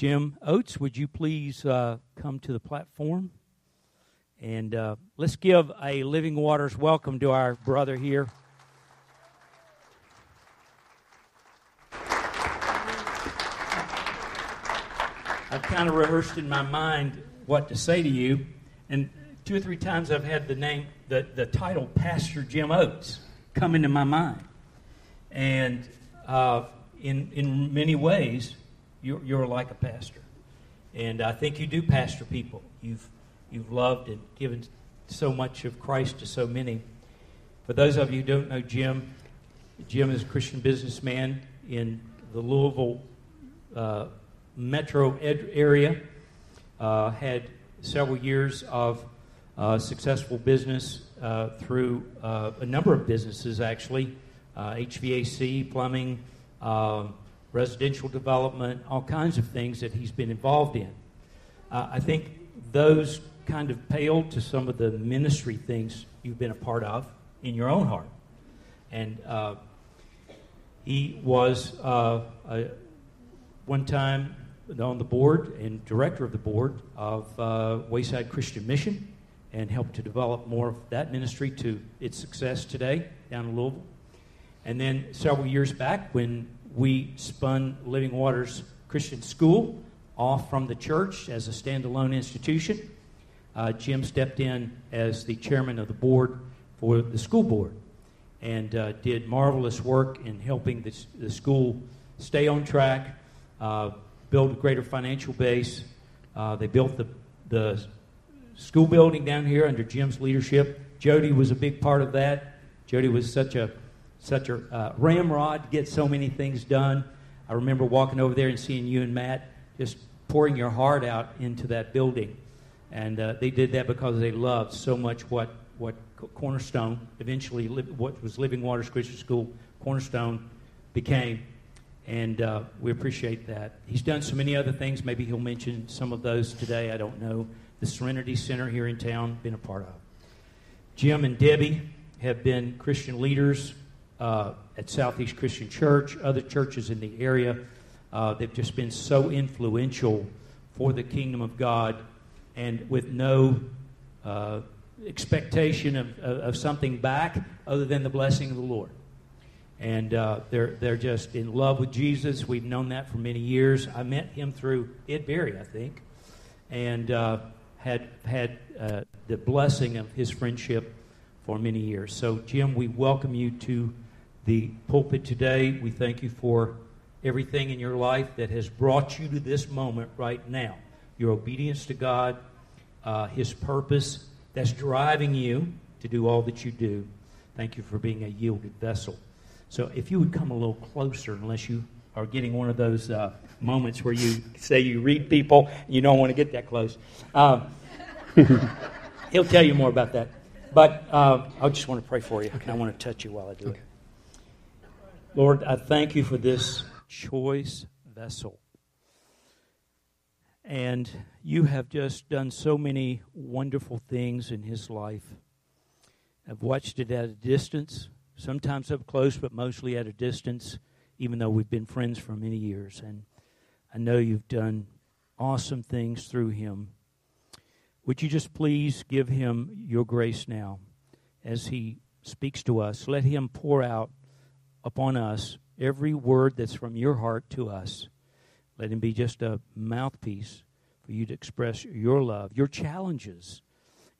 Jim Oates, would you please uh, come to the platform? And uh, let's give a Living Waters welcome to our brother here. I've kind of rehearsed in my mind what to say to you, and two or three times I've had the name, the, the title Pastor Jim Oates come into my mind. And uh, in, in many ways, you're, you're like a pastor. And I think you do pastor people. You've, you've loved and given so much of Christ to so many. For those of you who don't know Jim, Jim is a Christian businessman in the Louisville uh, metro ed- area. Uh, had several years of uh, successful business uh, through uh, a number of businesses, actually HVAC, uh, plumbing, um, residential development, all kinds of things that he's been involved in. I think those kind of pale to some of the ministry things you've been a part of in your own heart. And he was uh, a, one time on the board and director of the board of uh, Wayside Christian Mission and helped to develop more of that ministry to its success today down in Louisville. And then several years back, when we spun Living Waters Christian School off from the church as a standalone institution, uh, Jim stepped in as the chairman of the board for the school board and uh, did marvelous work in helping the, the school stay on track, uh, build a greater financial base. Uh, they built the, the school building down here under Jim's leadership. Jody was a big part of that. Jody was such a such a uh, ramrod to get so many things done. I remember walking over there and seeing you and Matt just pouring your heart out into that building, and uh, they did that because they loved so much what what Cornerstone eventually what was Living Waters Christian School Cornerstone became and uh, we appreciate that. He's done so many other things. Maybe he'll mention some of those today. I don't know. The Serenity Center here in town, been a part of. Jim and Debbie have been Christian leaders uh, at Southeast Christian Church, other churches in the area. Uh, they've just been so influential for the kingdom of God and with no uh, expectation of, of, of something back other than the blessing of the Lord and uh, they're they're just in love with Jesus. We've known that for many years. I met him through Ed Berry, I think, and uh, had had uh, the blessing of his friendship for many years. So, Jim, we welcome you to the pulpit today. We thank you for everything in your life that has brought you to this moment right now. Your obedience to God, uh, His purpose that's driving you to do all that you do. Thank you for being a yielded vessel. So if you would come a little closer, unless you are getting one of those uh, moments where you say you read people, you don't want to get that close. Um, he'll tell you more about that. But uh, I just want to pray for you. Okay. I want to touch you while I do okay. it. Lord, I thank you for this choice vessel. And you have just done so many wonderful things in his life. I've watched it at a distance sometimes up close, but mostly at a distance, even though we've been friends for many years. And I know you've done awesome things through him. Would you just please give him your grace now as he speaks to us? Let him pour out upon us every word that's from your heart to us. Let him be just a mouthpiece for you to express your love, your challenges,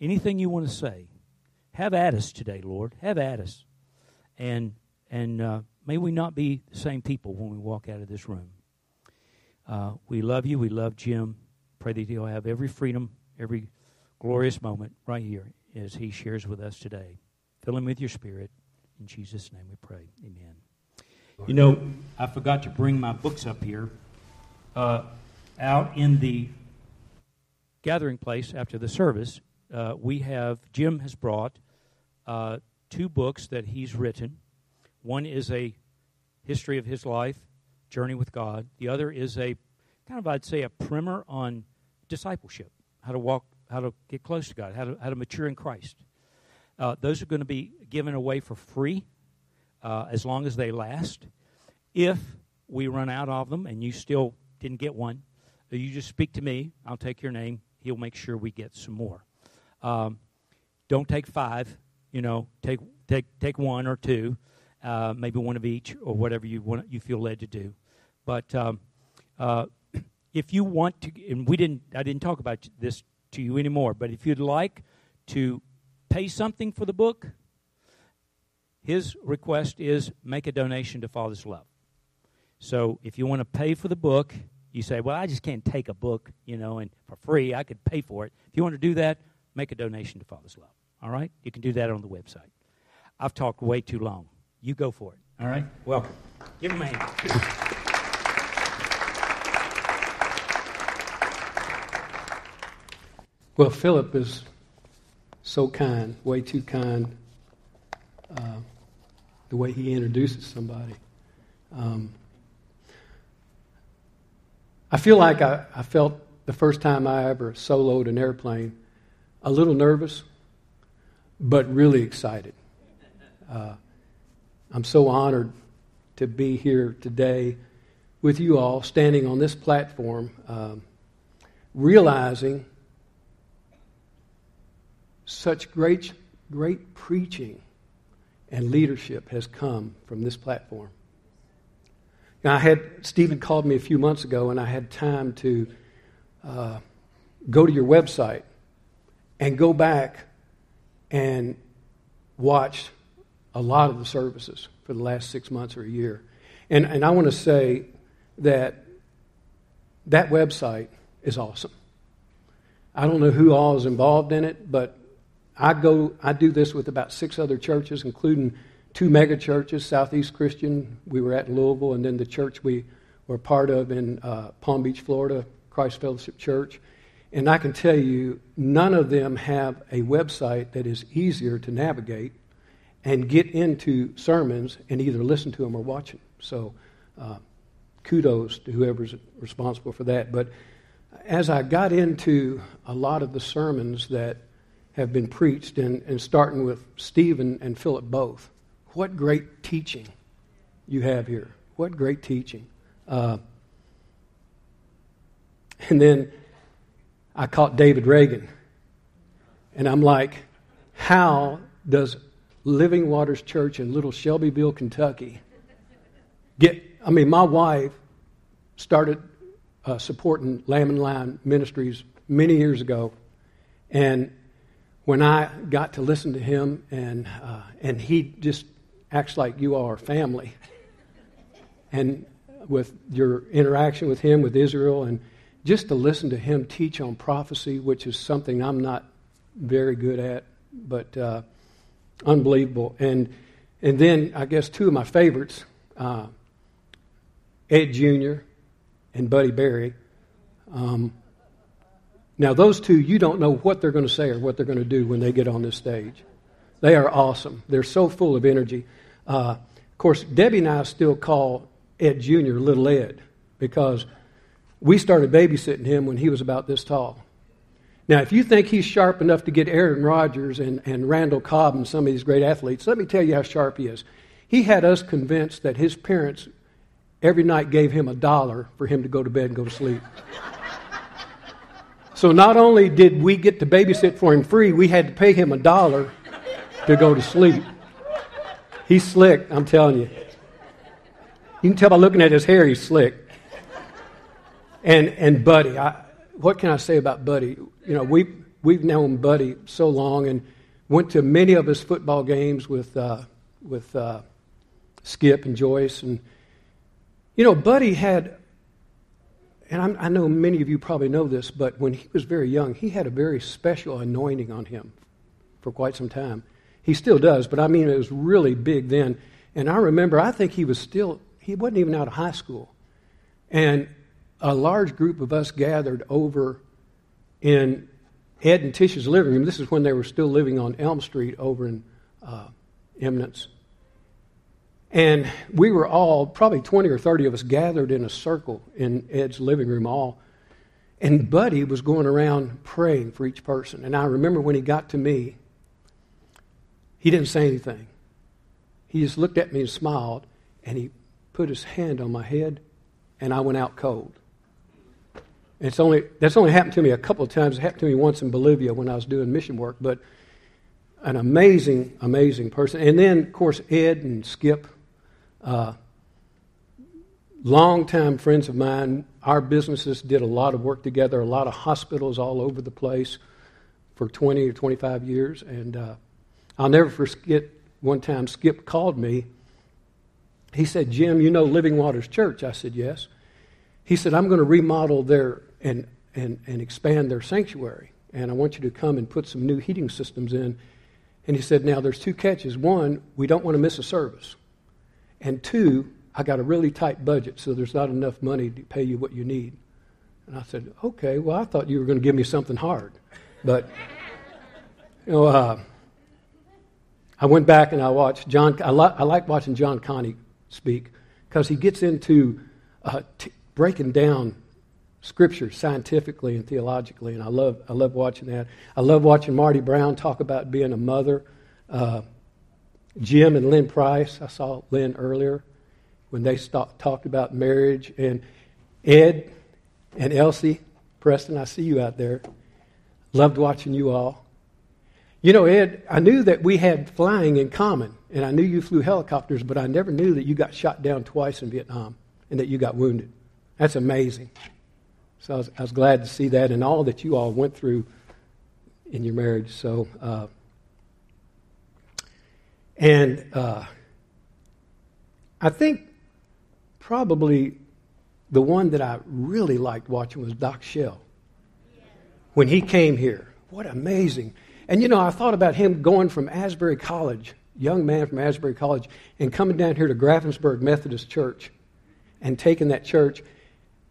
anything you want to say. Have at us today, Lord. Have at us and and uh, may we not be the same people when we walk out of this room. Uh, we love you. We love Jim. Pray that he'll have every freedom, every glorious moment right here as he shares with us today. Fill him with your spirit. In Jesus' name we pray. Amen. You know, I forgot to bring my books up here. Uh, out in the gathering place after the service, uh, we have, Jim has brought uh, two books that he's written. One is a history of his life, Journey with God. The other is a kind of, I'd say, a primer on discipleship, how to walk, how to get close to God, how to, how to mature in Christ. Uh, those are going to be given away for free uh, as long as they last. If we run out of them and you still didn't get one, you just speak to me. I'll take your name. He'll make sure we get some more. Um, don't take five. You know, take take take one or two, uh, maybe one of each or whatever you want you feel led to do. But um, uh, if you want to, and we didn't, I didn't talk about this to you anymore. But if you'd like to pay something for the book, his request is make a donation to Father's Love. So if you want to pay for the book, you say, "Well, I just can't take a book, you know, and for free I could pay for it." If you want to do that, make a donation to Father's Love. All right? You can do that on the website. I've talked way too long. You go for it. All right? Welcome. Give him a hand. Well, Philip is so kind, way too kind, uh, the way he introduces somebody. Um, I feel like I, I felt the first time I ever soloed an airplane a little nervous, but really excited. Uh, I'm so honored to be here today with you all, standing on this platform, um, realizing such great, great preaching and leadership has come from this platform. Now, I had Stephen called me a few months ago, and I had time to uh, go to your website and go back and watch a lot of the services for the last six months or a year. And, and I want to say that that website is awesome. I don't know who all is involved in it, but I go, I do this with about six other churches, including two mega churches, Southeast Christian, we were at in Louisville, and then the church we were part of in uh, Palm Beach, Florida, Christ Fellowship Church. And I can tell you, none of them have a website that is easier to navigate and get into sermons and either listen to them or watch them. So, uh, kudos to whoever's responsible for that. But as I got into a lot of the sermons that have been preached, and, and starting with Stephen and Philip both. What great teaching you have here. What great teaching. Uh, and then I caught David Reagan, and I'm like, how does Living Waters Church in Little Shelbyville, Kentucky get? I mean, my wife started uh, supporting Lamb and Lion Ministries many years ago, and when I got to listen to him, and, uh, and he just acts like you are family. And with your interaction with him, with Israel, and just to listen to him teach on prophecy, which is something I'm not very good at, but uh, unbelievable. And, and then I guess two of my favorites, uh, Ed Jr. and Buddy Barry. Um, now, those two, you don't know what they're going to say or what they're going to do when they get on this stage. They are awesome. They're so full of energy. Uh, of course, Debbie and I still call Ed Jr. Little Ed because we started babysitting him when he was about this tall. Now, if you think he's sharp enough to get Aaron Rodgers and, and Randall Cobb and some of these great athletes, let me tell you how sharp he is. He had us convinced that his parents every night gave him a dollar for him to go to bed and go to sleep. So not only did we get to babysit for him free, we had to pay him a dollar to go to sleep. He's slick, I'm telling you. You can tell by looking at his hair, he's slick. And and Buddy, I, what can I say about Buddy? You know, we we've known Buddy so long and went to many of his football games with uh, with uh, Skip and Joyce and you know, Buddy had and I'm, i know many of you probably know this, but when he was very young, he had a very special anointing on him for quite some time. He still does, but I mean, it was really big then. And I remember, I think he was still, he wasn't even out of high school. And a large group of us gathered over in Ed and Tish's living room. This is when they were still living on Elm Street over in uh, Eminence. And we were all, probably 20 or 30 of us, gathered in a circle in Ed's living room, all. And Buddy was going around praying for each person. And I remember when he got to me, he didn't say anything. He just looked at me and smiled, and he put his hand on my head, and I went out cold. it's only, that's only happened to me a couple of times. It happened to me once in Bolivia when I was doing mission work, but an amazing, amazing person. And then, of course, Ed and Skip, uh, longtime friends of mine. Our businesses did a lot of work together, a lot of hospitals all over the place for 20 or 25 years. And uh, I'll never forget one time Skip called me. He said, Jim, you know Living Waters Church? I said, yes. He said, I'm going to remodel their and, and, and expand their sanctuary. And I want you to come and put some new heating systems in. And he said, Now, there's two catches. One, we don't want to miss a service. And two, I got a really tight budget, so there's not enough money to pay you what you need. And I said, Okay, well, I thought you were going to give me something hard. But, you know, uh, I went back and I watched John. I, li- I like watching John Connie speak because he gets into uh, t- breaking down scripture scientifically and theologically, and I love, I love watching that. I love watching Marty Brown talk about being a mother. Uh, Jim and Lynn Price, I saw Lynn earlier when they talked about marriage, and Ed and Elsie, Preston, I see you out there. Loved watching you all. You know, Ed, I knew that we had flying in common, and I knew you flew helicopters, but I never knew that you got shot down twice in Vietnam and that you got wounded. That's amazing. So I was, I was, glad to see that and all that you all went through in your marriage. So, uh, and uh, I think probably the one that I really liked watching was Doc Shell. When he came here, what amazing. And you know, I thought about him going from Asbury College, young man from Asbury College, and coming down here to Graefenburg Methodist Church and taking that church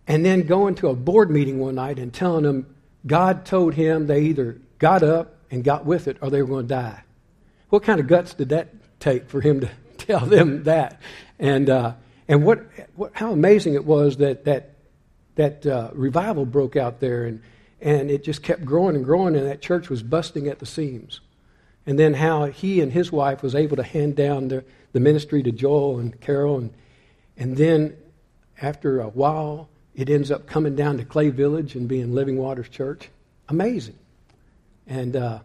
and then going to a board meeting one night and telling them God told him they either got up and got with it or they were going to die. What kind of guts did that take for him to tell them that? And, uh, and what, what, how amazing it was that that, that uh, revival broke out there and, and it just kept growing and growing and that church was busting at the seams. And then how he and his wife was able to hand down the, the ministry to Joel and Carol. And, and then after a while, it ends up coming down to Clay Village and being Living Waters Church. Amazing. And, uh,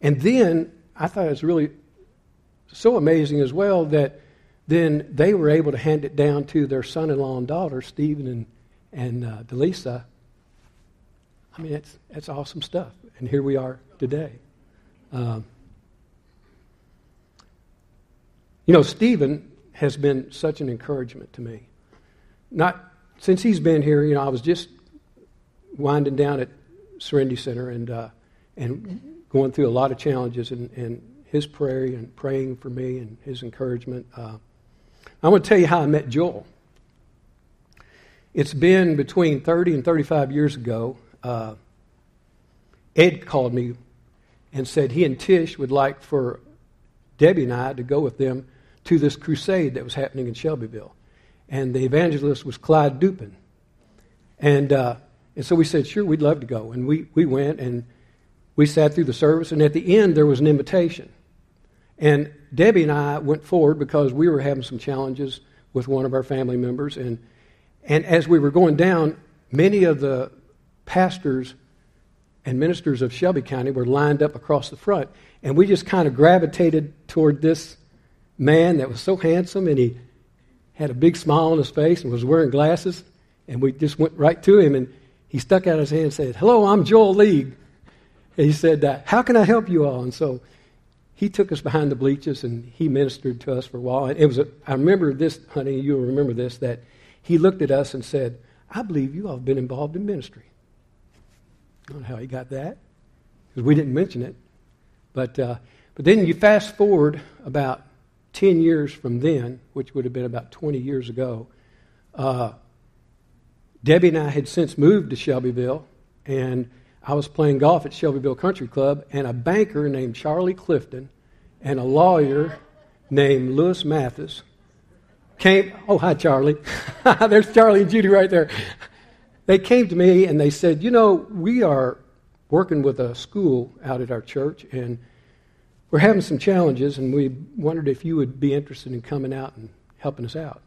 and then I thought it was really so amazing as well that then they were able to hand it down to their son in law and daughter, Stephen and, and uh, Delisa. I mean, that's, that's awesome stuff. And here we are today. Um, you know, Stephen has been such an encouragement to me. Not since he's been here, you know, I was just winding down at Serenity Center and uh, and going through a lot of challenges and, and his prayer and praying for me and his encouragement. Uh, I want to tell you how I met Joel. It's been between 30 and 35 years ago. Uh, Ed called me and said he and Tish would like for Debbie and I to go with them to this crusade that was happening in Shelbyville and the evangelist was Clyde Dupin. And, uh, and so we said, sure, we'd love to go. And we, we went and we sat through the service, and at the end, there was an invitation. And Debbie and I went forward because we were having some challenges with one of our family members. And, and as we were going down, many of the pastors and ministers of Shelby County were lined up across the front. And we just kind of gravitated toward this man that was so handsome, and he had a big smile on his face and was wearing glasses. And we just went right to him and he stuck out his hand and said, Hello, I'm Joel League. And he said, How can I help you all? And so he took us behind the bleachers and he ministered to us for a while. And it was a, I remember this, honey, you'll remember this, that he looked at us and said, I believe you all have been involved in ministry. I don't know how he got that, because we didn't mention it. But, uh, but then you fast forward about 10 years from then, which would have been about 20 years ago, uh, Debbie and I had since moved to Shelbyville, and I was playing golf at Shelbyville Country Club, and a banker named Charlie Clifton and a lawyer named Lewis Mathis came. Oh, hi, Charlie. There's Charlie and Judy right there. They came to me and they said, You know, we are working with a school out at our church, and we're having some challenges, and we wondered if you would be interested in coming out and helping us out.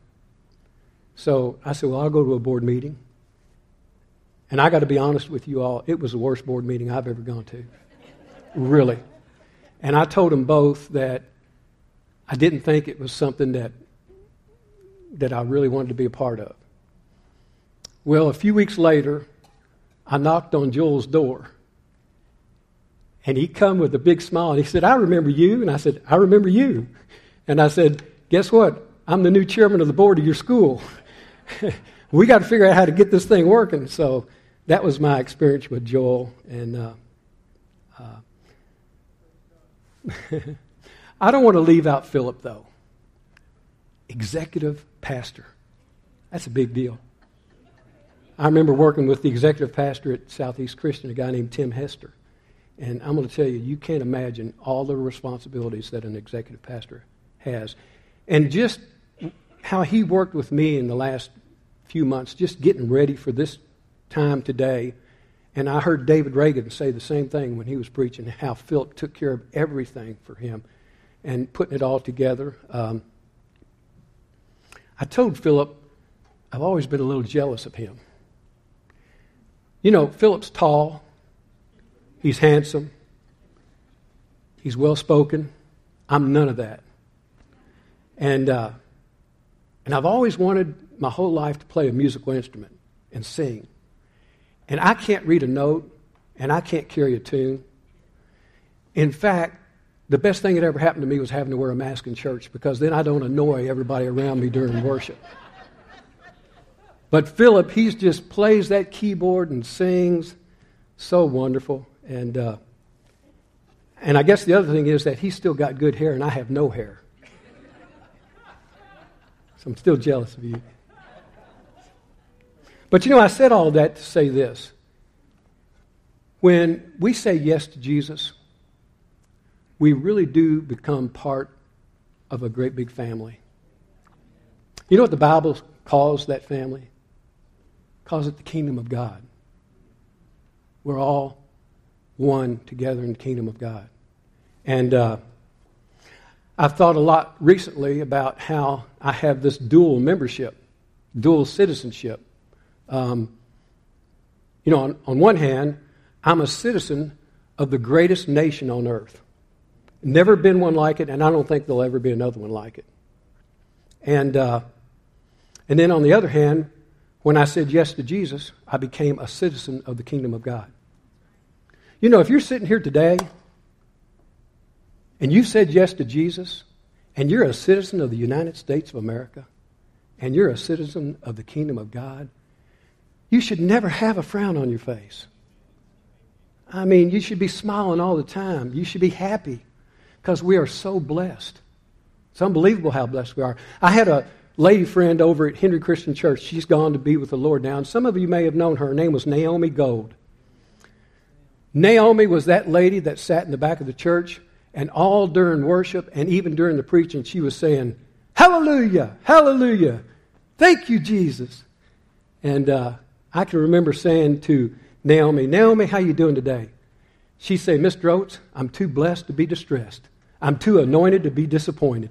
So I said, Well, I'll go to a board meeting. And I got to be honest with you all, it was the worst board meeting I've ever gone to. Really. And I told them both that I didn't think it was something that, that I really wanted to be a part of. Well, a few weeks later, I knocked on Joel's door. And he come with a big smile and he said, I remember you. And I said, I remember you. And I said, Guess what? I'm the new chairman of the board of your school. we got to figure out how to get this thing working. So that was my experience with Joel. And uh, uh, I don't want to leave out Philip, though. Executive pastor. That's a big deal. I remember working with the executive pastor at Southeast Christian, a guy named Tim Hester. And I'm going to tell you, you can't imagine all the responsibilities that an executive pastor has. And just how he worked with me in the last few months, just getting ready for this time today. And I heard David Reagan say the same thing when he was preaching, how Philip took care of everything for him and putting it all together. Um, I told Philip I've always been a little jealous of him. You know, Philip's tall, he's handsome, he's well spoken. I'm none of that. And, uh, and I've always wanted my whole life to play a musical instrument and sing. And I can't read a note, and I can't carry a tune. In fact, the best thing that ever happened to me was having to wear a mask in church because then I don't annoy everybody around me during worship. But Philip, he just plays that keyboard and sings. So wonderful. And, uh, and I guess the other thing is that he's still got good hair and I have no hair. So I'm still jealous of you. But you know, I said all that to say this. When we say yes to Jesus, we really do become part of a great big family. You know what the Bible calls that family? It calls it the kingdom of God. We're all one together in the kingdom of God. And uh, I've thought a lot recently about how I have this dual membership, dual citizenship. Um, you know, on, on one hand, I'm a citizen of the greatest nation on earth. Never been one like it, and I don't think there'll ever be another one like it. And, uh, and then on the other hand, when I said yes to Jesus, I became a citizen of the kingdom of God. You know, if you're sitting here today and you said yes to Jesus, and you're a citizen of the United States of America, and you're a citizen of the kingdom of God, you should never have a frown on your face. I mean, you should be smiling all the time. You should be happy because we are so blessed. It's unbelievable how blessed we are. I had a lady friend over at Henry Christian Church. She's gone to be with the Lord now, and some of you may have known her. Her name was Naomi Gold. Naomi was that lady that sat in the back of the church, and all during worship and even during the preaching, she was saying, Hallelujah, hallelujah, thank you, Jesus. And uh, I can remember saying to Naomi, Naomi, how you doing today? She said, Mr. Oates, I'm too blessed to be distressed. I'm too anointed to be disappointed.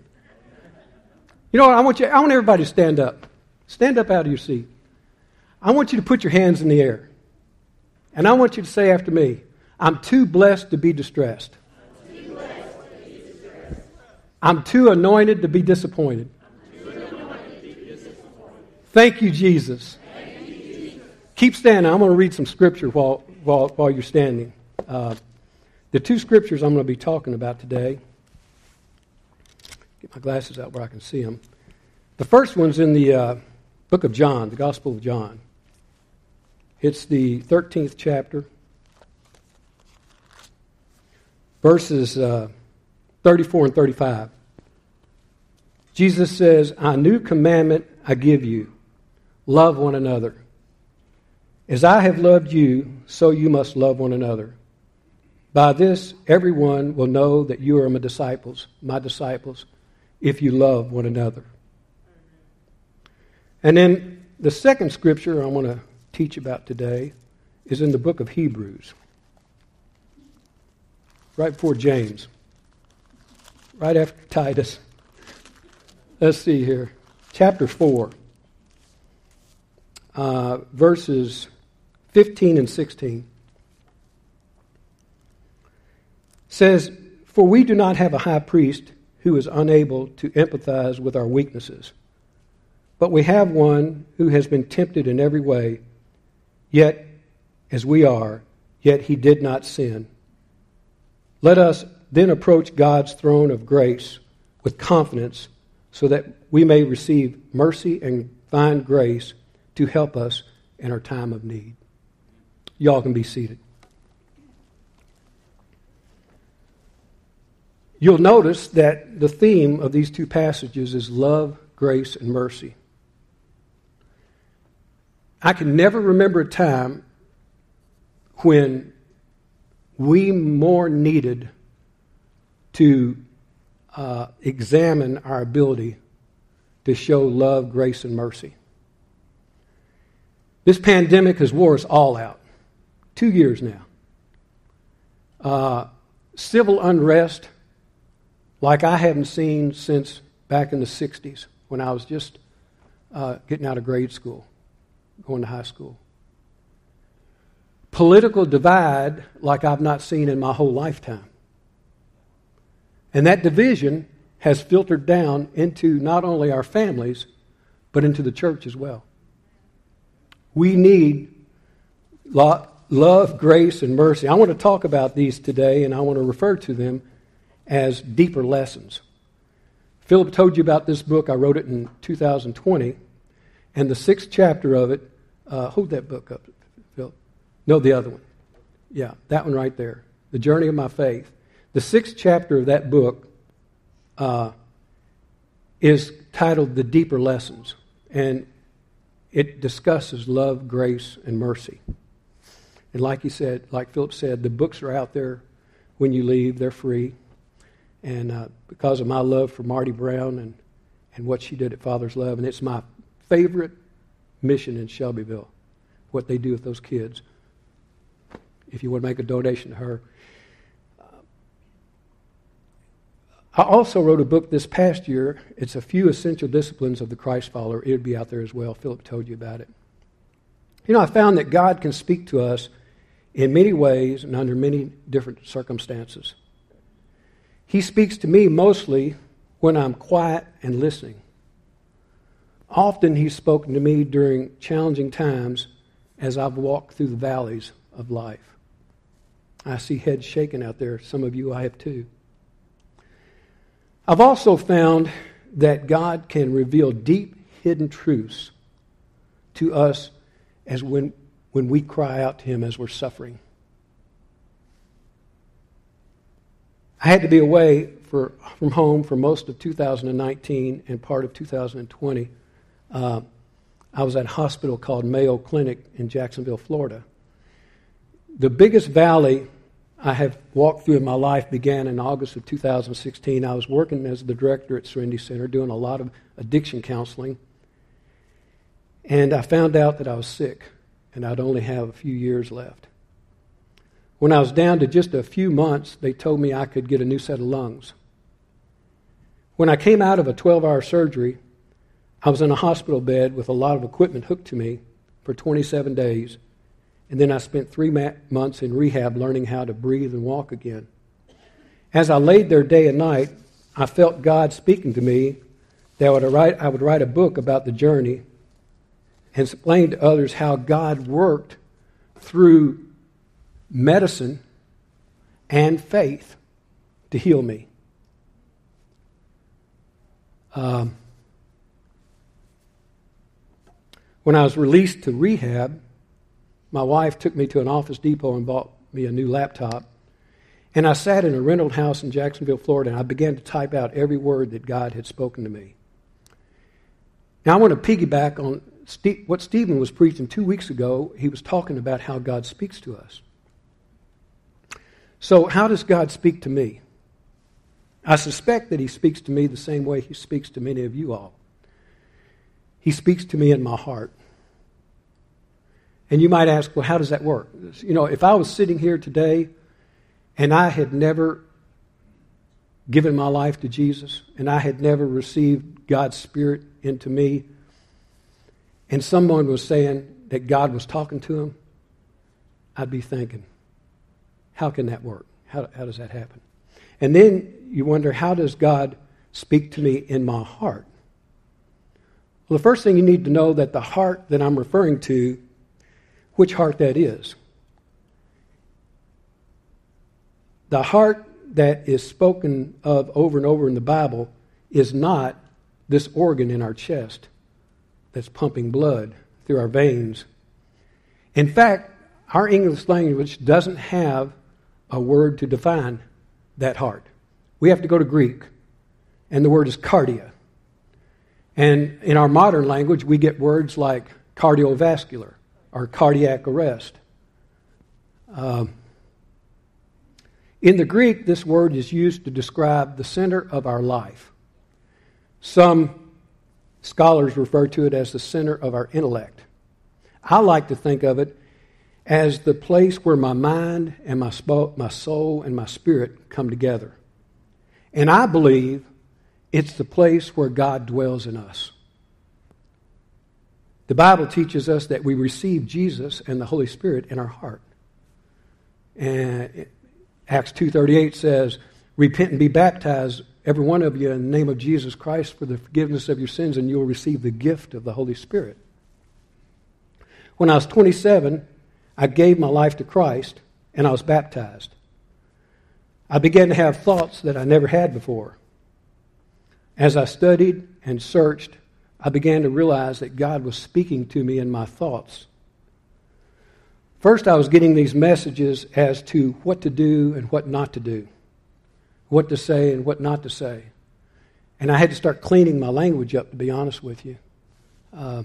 You know what? I want you, I want everybody to stand up. Stand up out of your seat. I want you to put your hands in the air. And I want you to say after me, I'm too blessed to be distressed. I'm too anointed to be disappointed. Thank you, Jesus. Keep standing. I'm going to read some scripture while, while, while you're standing. Uh, the two scriptures I'm going to be talking about today. Get my glasses out where I can see them. The first one's in the uh, book of John, the Gospel of John. It's the 13th chapter, verses uh, 34 and 35. Jesus says, A new commandment I give you love one another. As I have loved you, so you must love one another. By this, everyone will know that you are my disciples, my disciples, if you love one another. And then the second scripture I want to teach about today is in the book of Hebrews, right before James, right after Titus. Let's see here. Chapter 4, uh, verses 15 and 16 says, For we do not have a high priest who is unable to empathize with our weaknesses, but we have one who has been tempted in every way, yet as we are, yet he did not sin. Let us then approach God's throne of grace with confidence so that we may receive mercy and find grace to help us in our time of need. Y'all can be seated. You'll notice that the theme of these two passages is love, grace, and mercy. I can never remember a time when we more needed to uh, examine our ability to show love, grace, and mercy. This pandemic has wore us all out. Two years now. Uh, civil unrest like I haven't seen since back in the 60s when I was just uh, getting out of grade school, going to high school. Political divide like I've not seen in my whole lifetime. And that division has filtered down into not only our families, but into the church as well. We need love, grace, and mercy. I want to talk about these today, and I want to refer to them as deeper lessons. Philip told you about this book. I wrote it in 2020. And the sixth chapter of it, uh, hold that book up, Philip. No, the other one. Yeah, that one right there. The Journey of My Faith. The sixth chapter of that book uh, is titled The Deeper Lessons. And it discusses love, grace, and mercy. And like you said, like Philip said, the books are out there when you leave, they're free. And uh, because of my love for Marty Brown and, and what she did at Father's Love, and it's my favorite mission in Shelbyville, what they do with those kids. If you want to make a donation to her. I also wrote a book this past year. It's a few essential disciplines of the Christ follower. It would be out there as well. Philip told you about it. You know, I found that God can speak to us in many ways and under many different circumstances. He speaks to me mostly when I'm quiet and listening. Often he's spoken to me during challenging times as I've walked through the valleys of life. I see heads shaking out there. Some of you I have too. I've also found that God can reveal deep hidden truths to us as when, when we cry out to him as we're suffering. I had to be away for, from home for most of 2019 and part of 2020. Uh, I was at a hospital called Mayo Clinic in Jacksonville, Florida. The biggest valley I have walked through in my life began in August of 2016. I was working as the director at Serenity Center, doing a lot of addiction counseling. And I found out that I was sick and I'd only have a few years left. When I was down to just a few months, they told me I could get a new set of lungs. When I came out of a 12 hour surgery, I was in a hospital bed with a lot of equipment hooked to me for 27 days. And then I spent three months in rehab learning how to breathe and walk again. As I laid there day and night, I felt God speaking to me that I would write, I would write a book about the journey and explain to others how God worked through medicine and faith to heal me. Um, when I was released to rehab, my wife took me to an Office Depot and bought me a new laptop. And I sat in a rental house in Jacksonville, Florida, and I began to type out every word that God had spoken to me. Now, I want to piggyback on Steve, what Stephen was preaching two weeks ago. He was talking about how God speaks to us. So, how does God speak to me? I suspect that He speaks to me the same way He speaks to many of you all. He speaks to me in my heart. And you might ask, well, how does that work? You know, if I was sitting here today and I had never given my life to Jesus and I had never received God's Spirit into me, and someone was saying that God was talking to him, I'd be thinking, how can that work? How, how does that happen? And then you wonder, how does God speak to me in my heart? Well, the first thing you need to know that the heart that I'm referring to, which heart that is. The heart that is spoken of over and over in the Bible is not this organ in our chest that's pumping blood through our veins. In fact, our English language doesn't have a word to define that heart. We have to go to Greek, and the word is cardia. And in our modern language, we get words like cardiovascular or cardiac arrest. Um, in the Greek, this word is used to describe the center of our life. Some scholars refer to it as the center of our intellect. I like to think of it as the place where my mind and my, my soul and my spirit come together. And I believe it's the place where God dwells in us. The Bible teaches us that we receive Jesus and the Holy Spirit in our heart. And Acts 2:38 says, "Repent and be baptized every one of you in the name of Jesus Christ for the forgiveness of your sins and you'll receive the gift of the Holy Spirit." When I was 27, I gave my life to Christ and I was baptized. I began to have thoughts that I never had before. As I studied and searched, I began to realize that God was speaking to me in my thoughts. First, I was getting these messages as to what to do and what not to do, what to say and what not to say. And I had to start cleaning my language up, to be honest with you. Uh,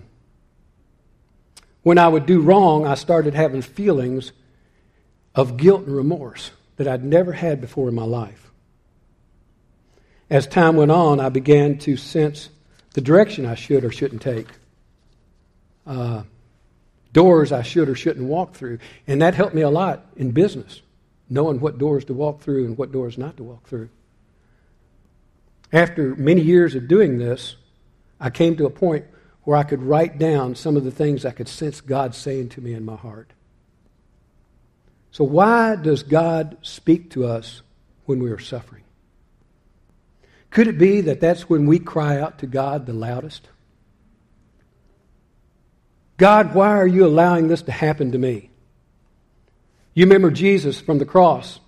when I would do wrong, I started having feelings of guilt and remorse that I'd never had before in my life. As time went on, I began to sense the direction I should or shouldn't take, uh, doors I should or shouldn't walk through. And that helped me a lot in business, knowing what doors to walk through and what doors not to walk through. After many years of doing this, I came to a point where I could write down some of the things I could sense God saying to me in my heart. So, why does God speak to us when we are suffering? Could it be that that's when we cry out to God the loudest? God, why are you allowing this to happen to me? You remember Jesus from the cross.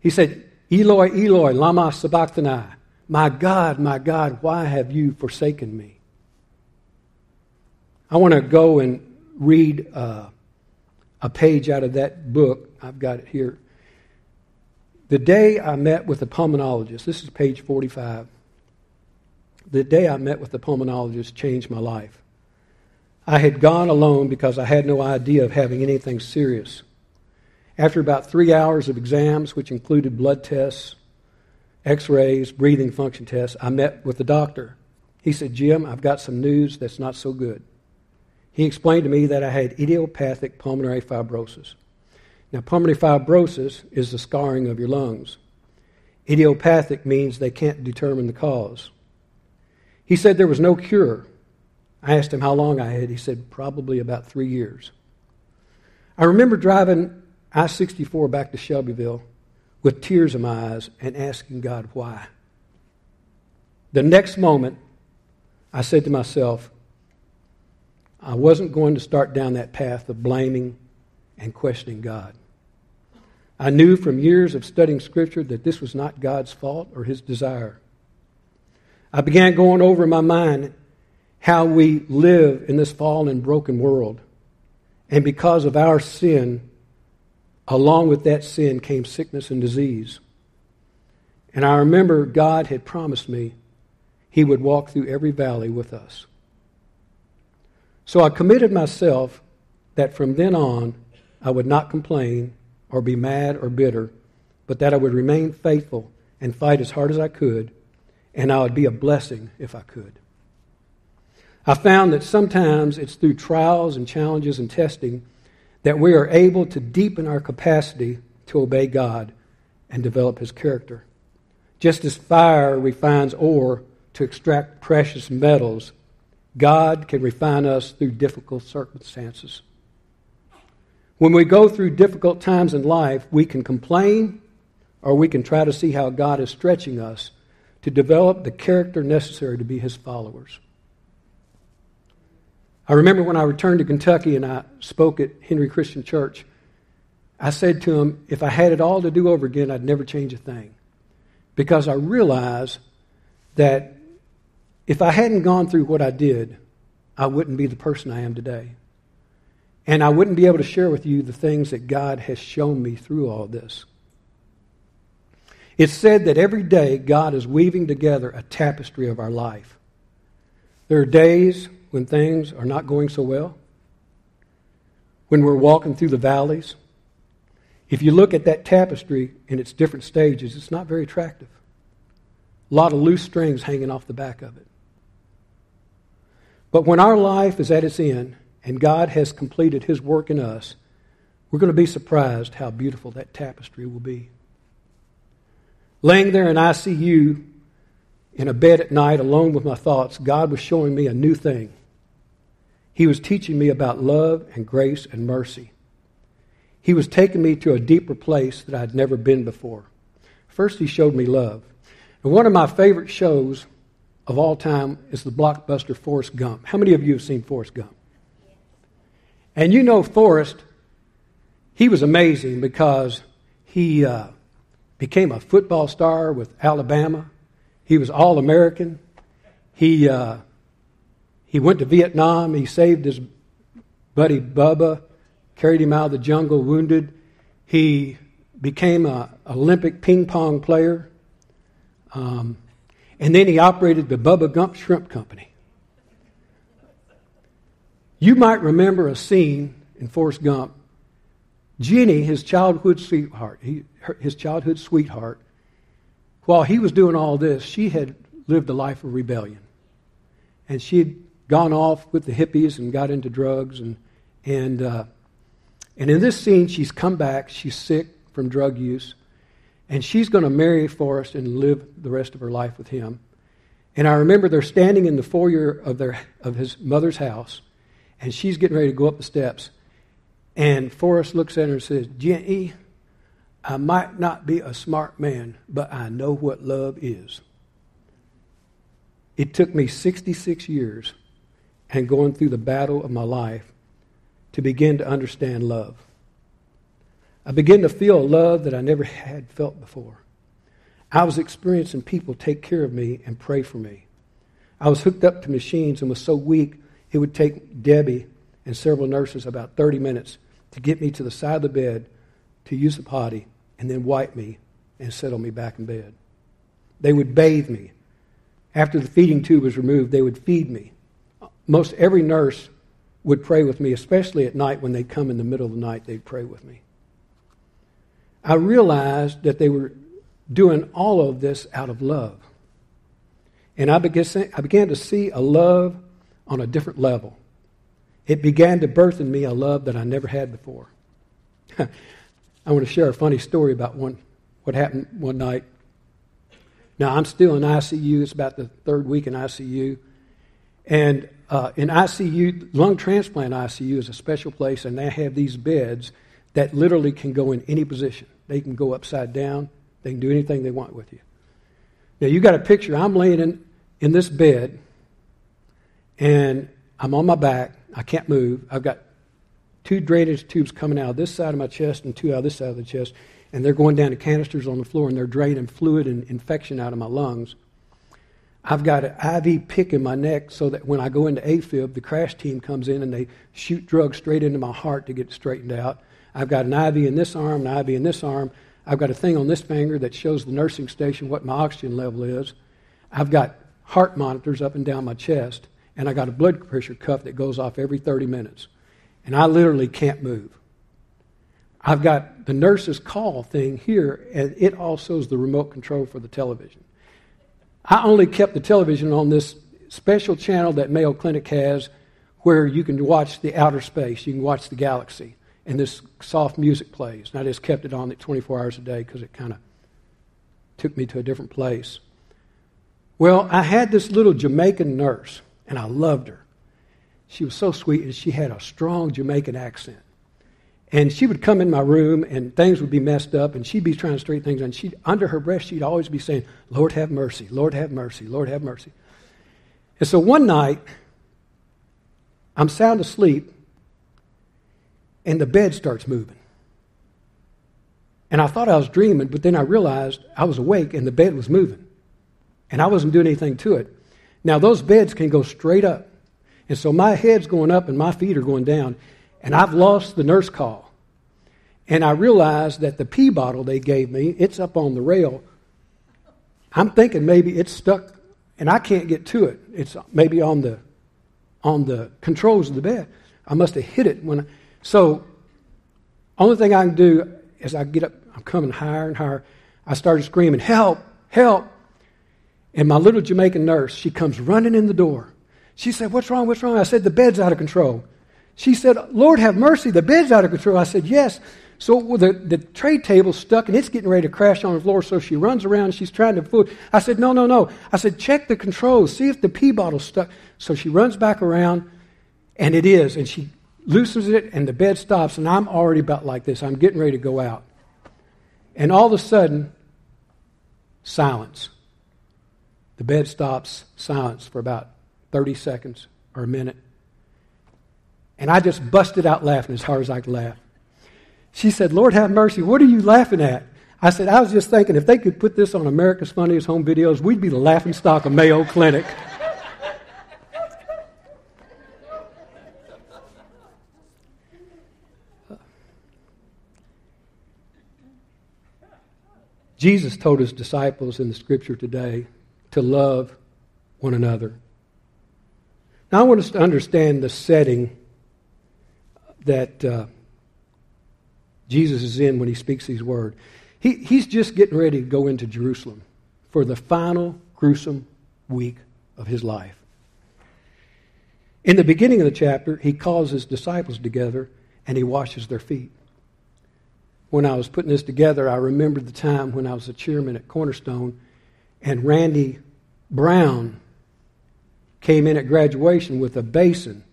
He said, Eloi, Eloi, lama sabachthani. My God, my God, why have you forsaken me? I want to go and read uh, a page out of that book. I've got it here. The day I met with the pulmonologist, this is page 45. The day I met with the pulmonologist changed my life. I had gone alone because I had no idea of having anything serious. After about three hours of exams, which included blood tests, x rays, breathing function tests, I met with the doctor. He said, Jim, I've got some news that's not so good. He explained to me that I had idiopathic pulmonary fibrosis. Now, pulmonary fibrosis is the scarring of your lungs. Idiopathic means they can't determine the cause. He said there was no cure. I asked him how long I had. He said probably about three years. I remember driving I 64 back to Shelbyville with tears in my eyes and asking God why. The next moment, I said to myself, I wasn't going to start down that path of blaming and questioning God. I knew from years of studying Scripture that this was not God's fault or His desire. I began going over in my mind how we live in this fallen broken world. And because of our sin, along with that sin came sickness and disease. And I remember God had promised me He would walk through every valley with us. So I committed myself that from then on I would not complain or be mad or bitter, but that I would remain faithful and fight as hard as I could, and I would be a blessing if I could. I found that sometimes it's through trials and challenges and testing that we are able to deepen our capacity to obey God and develop His character. Just as fire refines ore to extract precious metals God can refine us through difficult circumstances. When we go through difficult times in life, we can complain or we can try to see how God is stretching us to develop the character necessary to be His followers. I remember when I returned to Kentucky and I spoke at Henry Christian Church, I said to him, if I had it all to do over again, I'd never change a thing. Because I realized that if I hadn't gone through what I did, I wouldn't be the person I am today. And I wouldn't be able to share with you the things that God has shown me through all this. It's said that every day God is weaving together a tapestry of our life. There are days when things are not going so well, when we're walking through the valleys. If you look at that tapestry in its different stages, it's not very attractive. A lot of loose strings hanging off the back of it. But when our life is at its end and God has completed his work in us, we're going to be surprised how beautiful that tapestry will be. Laying there in ICU in a bed at night alone with my thoughts, God was showing me a new thing. He was teaching me about love and grace and mercy. He was taking me to a deeper place that I'd never been before. First, he showed me love. And one of my favorite shows of all time is the blockbuster Forrest Gump. How many of you have seen Forrest Gump? And you know Forrest, he was amazing because he uh, became a football star with Alabama. He was all American. He, uh, he went to Vietnam. He saved his buddy Bubba, carried him out of the jungle wounded. He became an Olympic ping pong player. Um, and then he operated the Bubba Gump Shrimp Company. You might remember a scene in Forrest Gump. Jenny, his childhood sweetheart, he, her, his childhood sweetheart, while he was doing all this, she had lived a life of rebellion. And she had gone off with the hippies and got into drugs. And, and, uh, and in this scene, she's come back. She's sick from drug use. And she's going to marry Forrest and live the rest of her life with him. And I remember they're standing in the foyer of, their, of his mother's house, and she's getting ready to go up the steps. And Forrest looks at her and says, Jenny, I might not be a smart man, but I know what love is. It took me 66 years and going through the battle of my life to begin to understand love. I began to feel a love that I never had felt before. I was experiencing people take care of me and pray for me. I was hooked up to machines and was so weak it would take Debbie and several nurses about 30 minutes to get me to the side of the bed to use the potty and then wipe me and settle me back in bed. They would bathe me. After the feeding tube was removed, they would feed me. Most every nurse would pray with me, especially at night when they'd come in the middle of the night, they'd pray with me. I realized that they were doing all of this out of love. And I began, I began to see a love on a different level. It began to birth in me a love that I never had before. I want to share a funny story about one, what happened one night. Now, I'm still in ICU. It's about the third week in ICU. And uh, in ICU, lung transplant ICU is a special place, and they have these beds that literally can go in any position. They can go upside down. They can do anything they want with you. Now, you got a picture. I'm laying in, in this bed, and I'm on my back. I can't move. I've got two drainage tubes coming out of this side of my chest and two out of this side of the chest, and they're going down to canisters on the floor, and they're draining fluid and infection out of my lungs. I've got an IV pick in my neck so that when I go into AFib, the crash team comes in and they shoot drugs straight into my heart to get it straightened out. I've got an IV in this arm, an IV in this arm. I've got a thing on this finger that shows the nursing station what my oxygen level is. I've got heart monitors up and down my chest, and I got a blood pressure cuff that goes off every 30 minutes. And I literally can't move. I've got the nurse's call thing here, and it also is the remote control for the television. I only kept the television on this special channel that Mayo Clinic has where you can watch the outer space, you can watch the galaxy and this soft music plays. And I just kept it on it 24 hours a day because it kind of took me to a different place. Well, I had this little Jamaican nurse, and I loved her. She was so sweet, and she had a strong Jamaican accent. And she would come in my room and things would be messed up and she'd be trying to straighten things out. And she under her breath, she'd always be saying, Lord have mercy, Lord have mercy, Lord have mercy. And so one night, I'm sound asleep and the bed starts moving. And I thought I was dreaming, but then I realized I was awake and the bed was moving. And I wasn't doing anything to it. Now, those beds can go straight up. And so my head's going up and my feet are going down. And I've lost the nurse call. And I realized that the pee bottle they gave me, it's up on the rail. I'm thinking maybe it's stuck and I can't get to it. It's maybe on the on the controls of the bed. I must have hit it when I, so only thing I can do is I get up, I'm coming higher and higher. I started screaming, Help, help. And my little Jamaican nurse, she comes running in the door. She said, What's wrong? What's wrong? I said, The bed's out of control. She said, Lord have mercy, the bed's out of control. I said, Yes. So the, the tray table's stuck and it's getting ready to crash on the floor. So she runs around. She's trying to food. I said, No, no, no. I said, Check the controls. See if the pee bottle's stuck. So she runs back around and it is. And she loosens it and the bed stops. And I'm already about like this. I'm getting ready to go out. And all of a sudden, silence. The bed stops, silence for about 30 seconds or a minute. And I just busted out laughing as hard as I could laugh. She said, Lord have mercy, what are you laughing at? I said, I was just thinking if they could put this on America's Funniest Home Videos, we'd be the laughing stock of Mayo Clinic. Jesus told his disciples in the scripture today to love one another. Now, I want us to understand the setting that uh, Jesus is in when he speaks these words. He, he's just getting ready to go into Jerusalem for the final gruesome week of his life. In the beginning of the chapter, he calls his disciples together and he washes their feet. When I was putting this together, I remembered the time when I was a chairman at Cornerstone and Randy Brown came in at graduation with a basin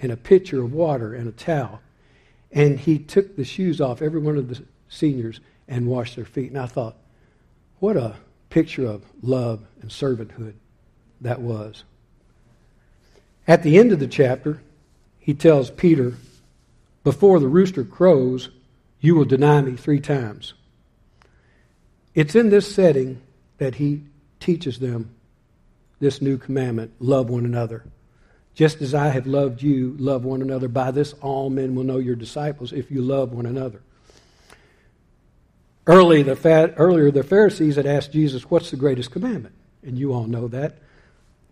and a pitcher of water and a towel. And he took the shoes off every one of the seniors and washed their feet. And I thought, what a picture of love and servanthood that was. At the end of the chapter, he tells Peter, Before the rooster crows, you will deny me three times. It's in this setting that he teaches them this new commandment love one another. Just as I have loved you, love one another. By this, all men will know your disciples if you love one another. Early, the earlier, the Pharisees had asked Jesus, What's the greatest commandment? And you all know that.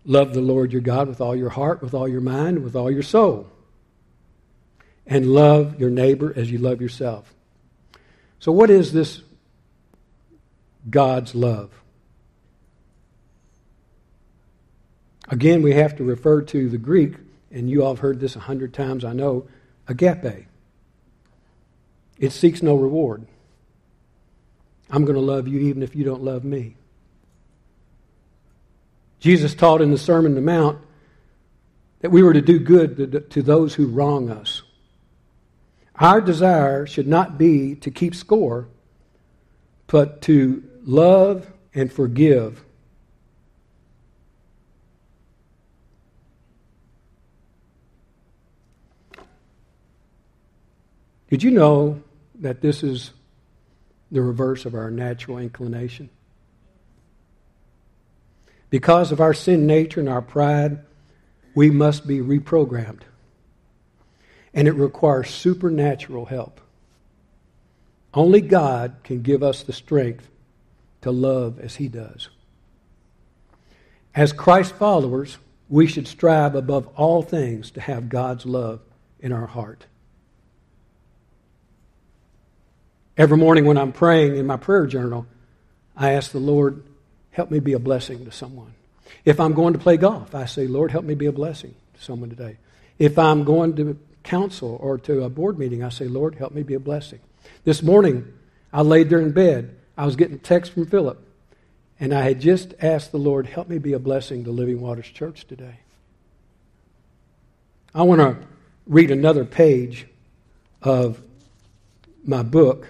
Love the Lord your God with all your heart, with all your mind, with all your soul. And love your neighbor as you love yourself. So, what is this God's love? Again, we have to refer to the Greek, and you all have heard this a hundred times, I know, agape. It seeks no reward. I'm going to love you even if you don't love me. Jesus taught in the Sermon on the Mount that we were to do good to, those who wrong us. Our desire should not be to keep score, but to love and forgive Did you know that this is the reverse of our natural inclination? Because of our sin nature and our pride, we must be reprogrammed. And it requires supernatural help. Only God can give us the strength to love as He does. As Christ followers, we should strive above all things to have God's love in our heart. Every morning when I'm praying in my prayer journal, I ask the Lord, help me be a blessing to someone. If I'm going to play golf, I say, Lord, help me be a blessing to someone today. If I'm going to council or to a board meeting, I say, Lord, help me be a blessing. This morning, I laid there in bed. I was getting text from Philip, and I had just asked the Lord, help me be a blessing to Living Waters Church today. I want to read another page of my book,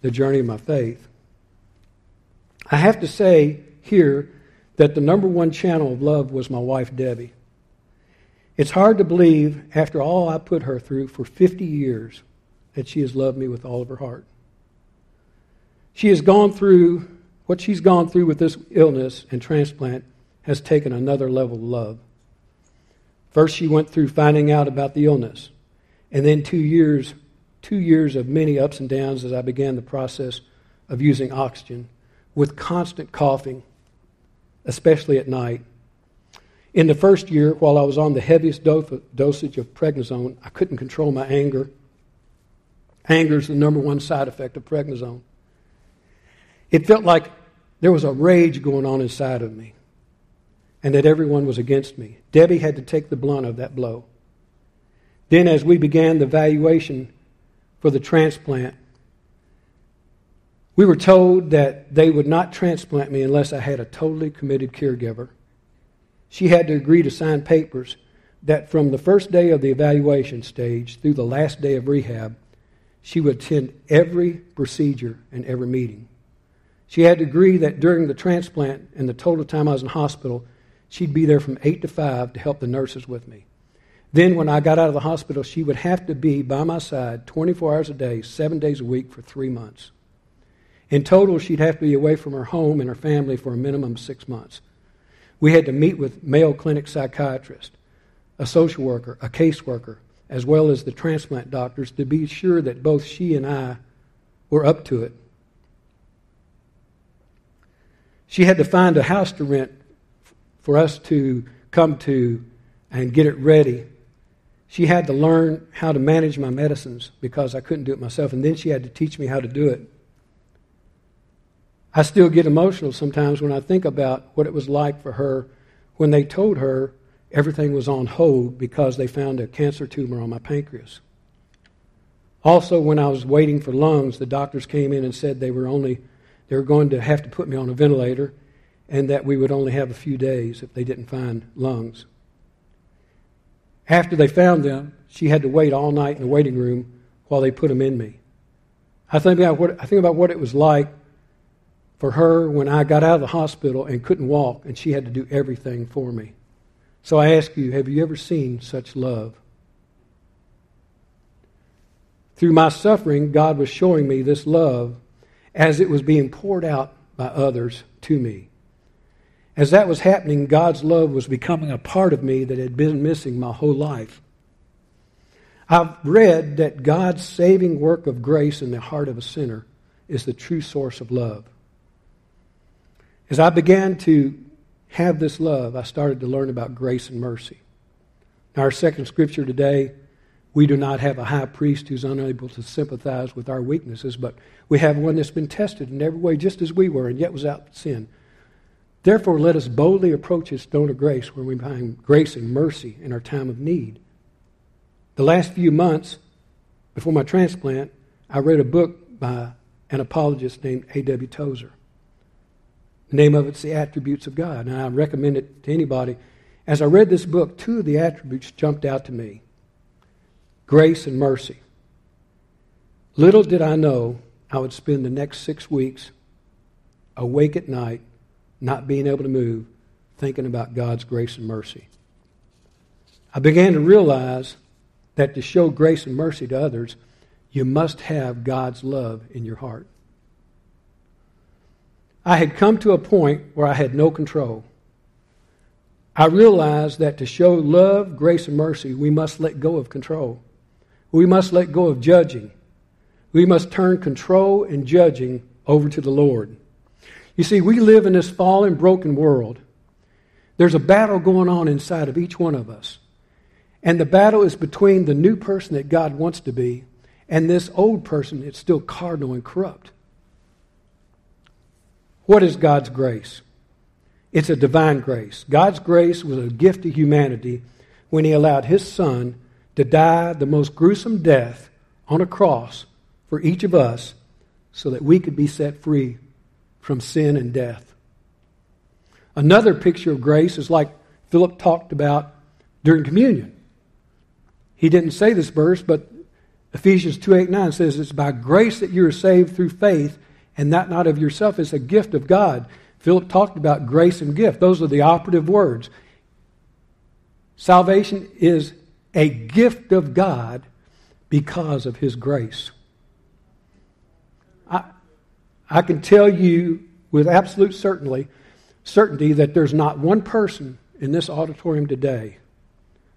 The Journey of My Faith, I have to say here that the number one channel of love was my wife, Debbie. It's hard to believe, after all I put her through for 50 years, that she has loved me with all of her heart. She has gone through what she's gone through with this illness and transplant has taken another level of love. First, she went through finding out about the illness, and then two years, two years of many ups and downs as I began the process of using oxygen with constant coughing, especially at night. In the first year, while I was on the heaviest do- dosage of prednisone, I couldn't control my anger. Anger is the number one side effect of prednisone. It felt like there was a rage going on inside of me and that everyone was against me. Debbie had to take the blunt of that blow. Then, as we began the valuation for the transplant, we were told that they would not transplant me unless I had a totally committed caregiver. She had to agree to sign papers that from the first day of the evaluation stage through the last day of rehab, she would attend every procedure and every meeting. She had to agree that during the transplant and the total time I was in hospital, she'd be there from 8 to 5 to help the nurses with me. Then, when I got out of the hospital, she would have to be by my side 24 hours a day, seven days a week for three months. In total, she'd have to be away from her home and her family for a minimum of six months. We had to meet with Mayo Clinic psychiatrist, a social worker, a caseworker, as well as the transplant doctors to be sure that both she and I were up to it. She had to find a house to rent for us to come to and get it ready. She had to learn how to manage my medicines because I couldn't do it myself, and then she had to teach me how to do it. I still get emotional sometimes when I think about what it was like for her when they told her everything was on hold because they found a cancer tumor on my pancreas. Also, when I was waiting for lungs, the doctors came in and said they were only they were going to have to put me on a ventilator and that we would only have a few days if they didn't find lungs. After they found them, she had to wait all night in the waiting room while they put them in me. I think about what I think about what it was like for her when I got out of the hospital and couldn't walk, and she had to do everything for me. So I ask you, have you ever seen such love? Through my suffering, God was showing me this love as it was being poured out by others to me. As that was happening, God's love was becoming a part of me that had been missing my whole life. I've read that God's saving work of grace in the heart of a sinner is the true source of love. As I began to have this love, I started to learn about grace and mercy. Now, our second scripture today, we do not have a high priest who's unable to sympathize with our weaknesses, but we have one that's been tested in every way just as we were and yet was without sin. Therefore, let us boldly approach his throne of grace where we find grace and mercy in our time of need. The last few months before my transplant, I read a book by an apologist named A.W. Tozer. The name of it's The Attributes of God, and I recommend it to anybody. As I read this book, two of the attributes jumped out to me grace and mercy. Little did I know I would spend the next six weeks awake at night, not being able to move, thinking about God's grace and mercy. I began to realize that to show grace and mercy to others, you must have God's love in your heart. I had come to a point where I had no control. I realized that to show love, grace, and mercy, we must let go of control. We must let go of judging. We must turn control and judging over to the Lord. You see, we live in this fallen, broken world. There's a battle going on inside of each one of us. And the battle is between the new person that God wants to be and this old person that's still cardinal and corrupt. What is God's grace? It's a divine grace. God's grace was a gift to humanity when He allowed His Son to die the most gruesome death on a cross for each of us so that we could be set free from sin and death. Another picture of grace is like Philip talked about during communion. He didn't say this verse, but Ephesians 2 8 9 says, It's by grace that you are saved through faith, and that not of yourself. It's a gift of God. Philip talked about grace and gift. Those are the operative words. Salvation is a gift of God because of His grace. I, can tell you with absolute certainty, certainty that there's not one person in this auditorium today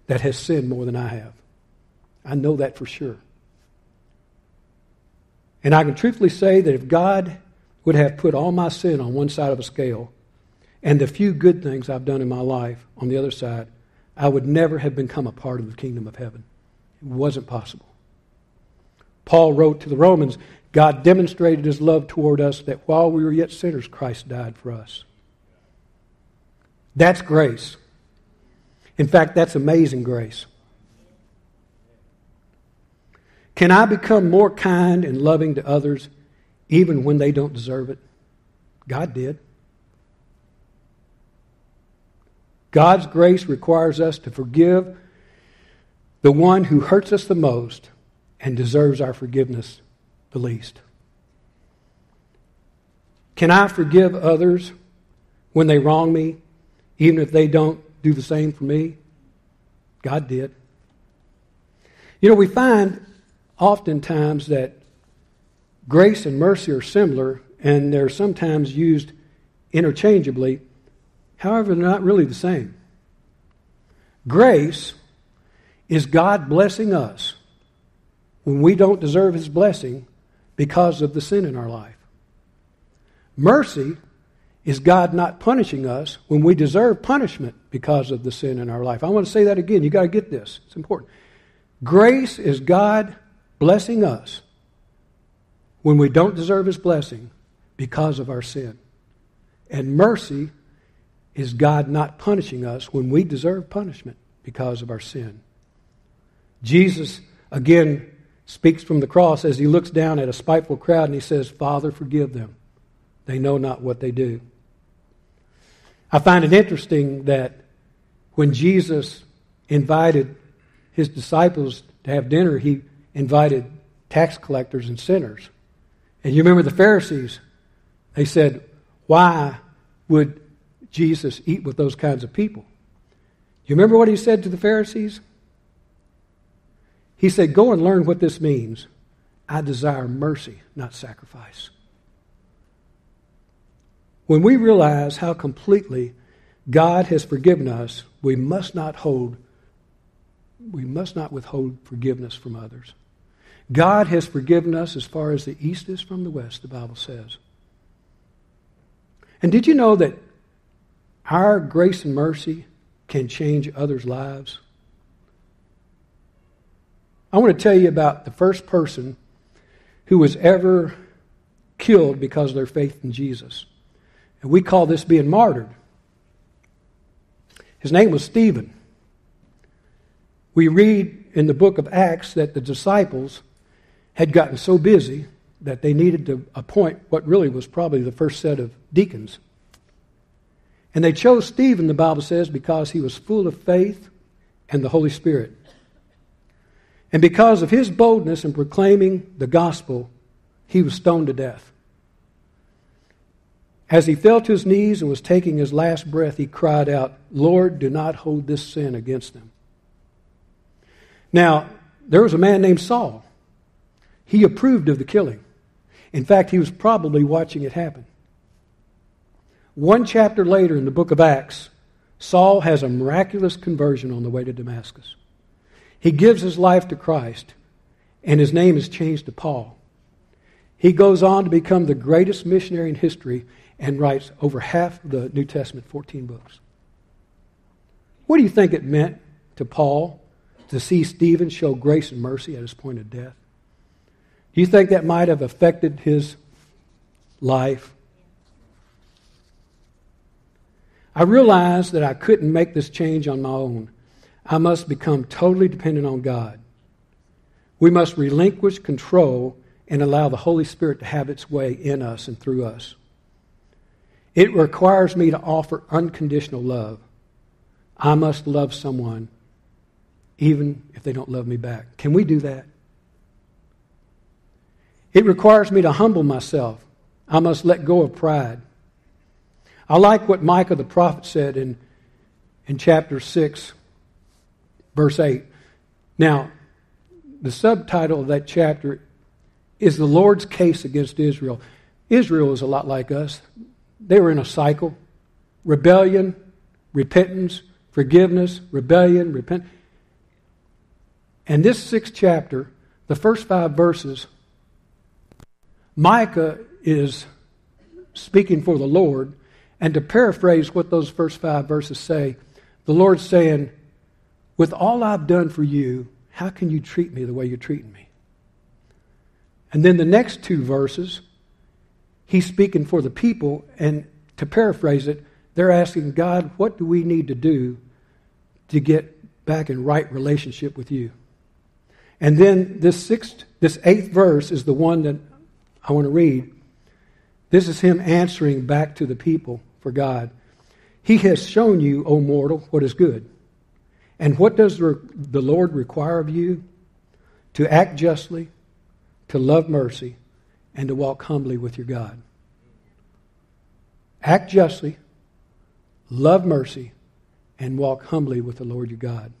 that has sinned more than I have. I know that for sure. And I can truthfully say that if God would have put all my sin on one side of a scale and the few good things I've done in my life on the other side, I would never have become a part of the kingdom of heaven. It wasn't possible. Paul wrote to the Romans God demonstrated his love toward us that while we were yet sinners, Christ died for us. That's grace. In fact, that's amazing grace. Can I become more kind and loving to others even when they don't deserve it? God did. God's grace requires us to forgive the one who hurts us the most and deserves our forgiveness the least. Can I forgive others when they wrong me, even if they don't do the same for me? God did. You know, we find oftentimes that grace and mercy are similar, and they're sometimes used interchangeably. However, they're not really the same. Grace is God blessing us when we don't deserve His blessing because of the sin in our life. Mercy is God not punishing us when we deserve punishment because of the sin in our life. I want to say that again. You've got to get this. It's important. Grace is God blessing us when we don't deserve His blessing because of our sin. And mercy is God not punishing us when we deserve punishment because of our sin. Jesus, again, speaks from the cross as he looks down at a spiteful crowd and he says, Father, forgive them. They know not what they do. I find it interesting that when Jesus invited his disciples to have dinner, he invited tax collectors and sinners. And you remember the Pharisees, they said, Why would Jesus eat with those kinds of people? You remember what he said to the Pharisees? He said, Go and learn what this means. I desire mercy, not sacrifice. When we realize how completely God has forgiven us, we must not hold we must not withhold forgiveness from others. God has forgiven us as far as the east is from the west, the Bible says. And did you know that our grace and mercy can change others' lives? I want to tell you about the first person who was ever killed because of their faith in Jesus. And we call this being martyred. His name was Stephen. We read in the book of Acts that the disciples had gotten so busy that they needed to appoint what really was probably the first set of deacons. And they chose Stephen, the Bible says, because he was full of faith and the Holy Spirit. And because of his boldness in proclaiming the gospel, he was stoned to death. As he fell to his knees and was taking his last breath, he cried out, Lord, do not hold this sin against them. Now, there was a man named Saul. He approved of the killing. In fact, he was probably watching it happen. One chapter later in the book of Acts, Saul has a miraculous conversion on the way to Damascus. He gives his life to Christ, and his name is changed to Paul. He goes on to become the greatest missionary in history and writes over half of the New Testament, 14 books. What do you think it meant to Paul to see Stephen show grace and mercy at his point of death? Do you think that might have affected his life? I realized that I couldn't make this change on my own. I must become totally dependent on God. We must relinquish control and allow the Holy Spirit to have its way in us and through us. It requires me to offer unconditional love. I must love someone even if they don't love me back. Can we do that? It requires me to humble myself. I must let go of pride. I like what Micah the prophet said in, in chapter 6, verse 8. Now, the subtitle of that chapter is The Lord's Case Against Israel. Israel is a lot like us. They were in a cycle rebellion, repentance, forgiveness, rebellion, repent. And this sixth chapter, the first five verses, Micah is speaking for the Lord. And to paraphrase what those first five verses say, the Lord's saying, With all I've done for you, how can you treat me the way you're treating me? And then the next two verses, he's speaking for the people. And to paraphrase it, they're asking God, What do we need to do to get back in right relationship with you? And then this sixth, this eighth verse is the one that I want to read. This is him answering back to the people for God. He has shown you, O mortal, what is good. And what does the Lord require of you? To act justly, to love mercy, and to walk humbly with your God. Act justly, love mercy, and walk humbly with the Lord your God.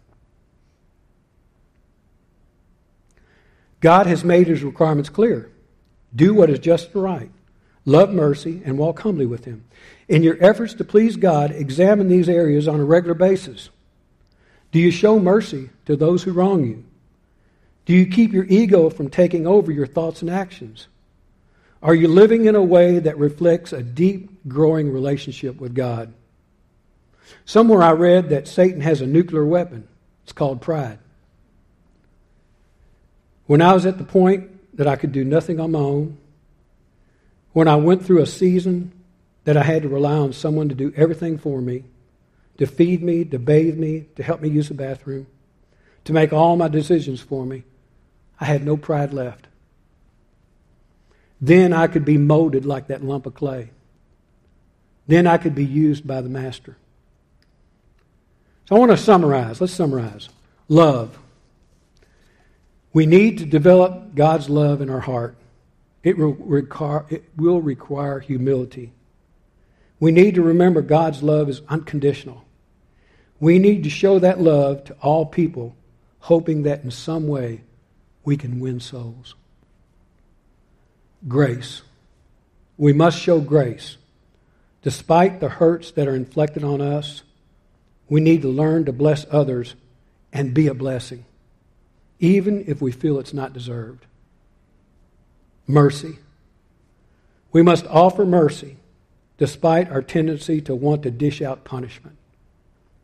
God has made his requirements clear. Do what is just and right. Love mercy and walk humbly with him. In your efforts to please God, examine these areas on a regular basis. Do you show mercy to those who wrong you? Do you keep your ego from taking over your thoughts and actions? Are you living in a way that reflects a deep, growing relationship with God? Somewhere I read that Satan has a nuclear weapon. It's called pride. When I was at the point that I could do nothing on my own, when I went through a season that I had to rely on someone to do everything for me, to feed me, to bathe me, to help me use the bathroom, to make all my decisions for me, I had no pride left. Then I could be molded like that lump of clay. Then I could be used by the Master. So I want to summarize. Let's summarize. Love. We need to develop God's love in our heart. It will, require, it will require humility. We need to remember God's love is unconditional. We need to show that love to all people, hoping that in some way we can win souls. Grace. We must show grace. Despite the hurts that are inflicted on us, we need to learn to bless others and be a blessing even if we feel it's not deserved. Mercy. We must offer mercy despite our tendency to want to dish out punishment,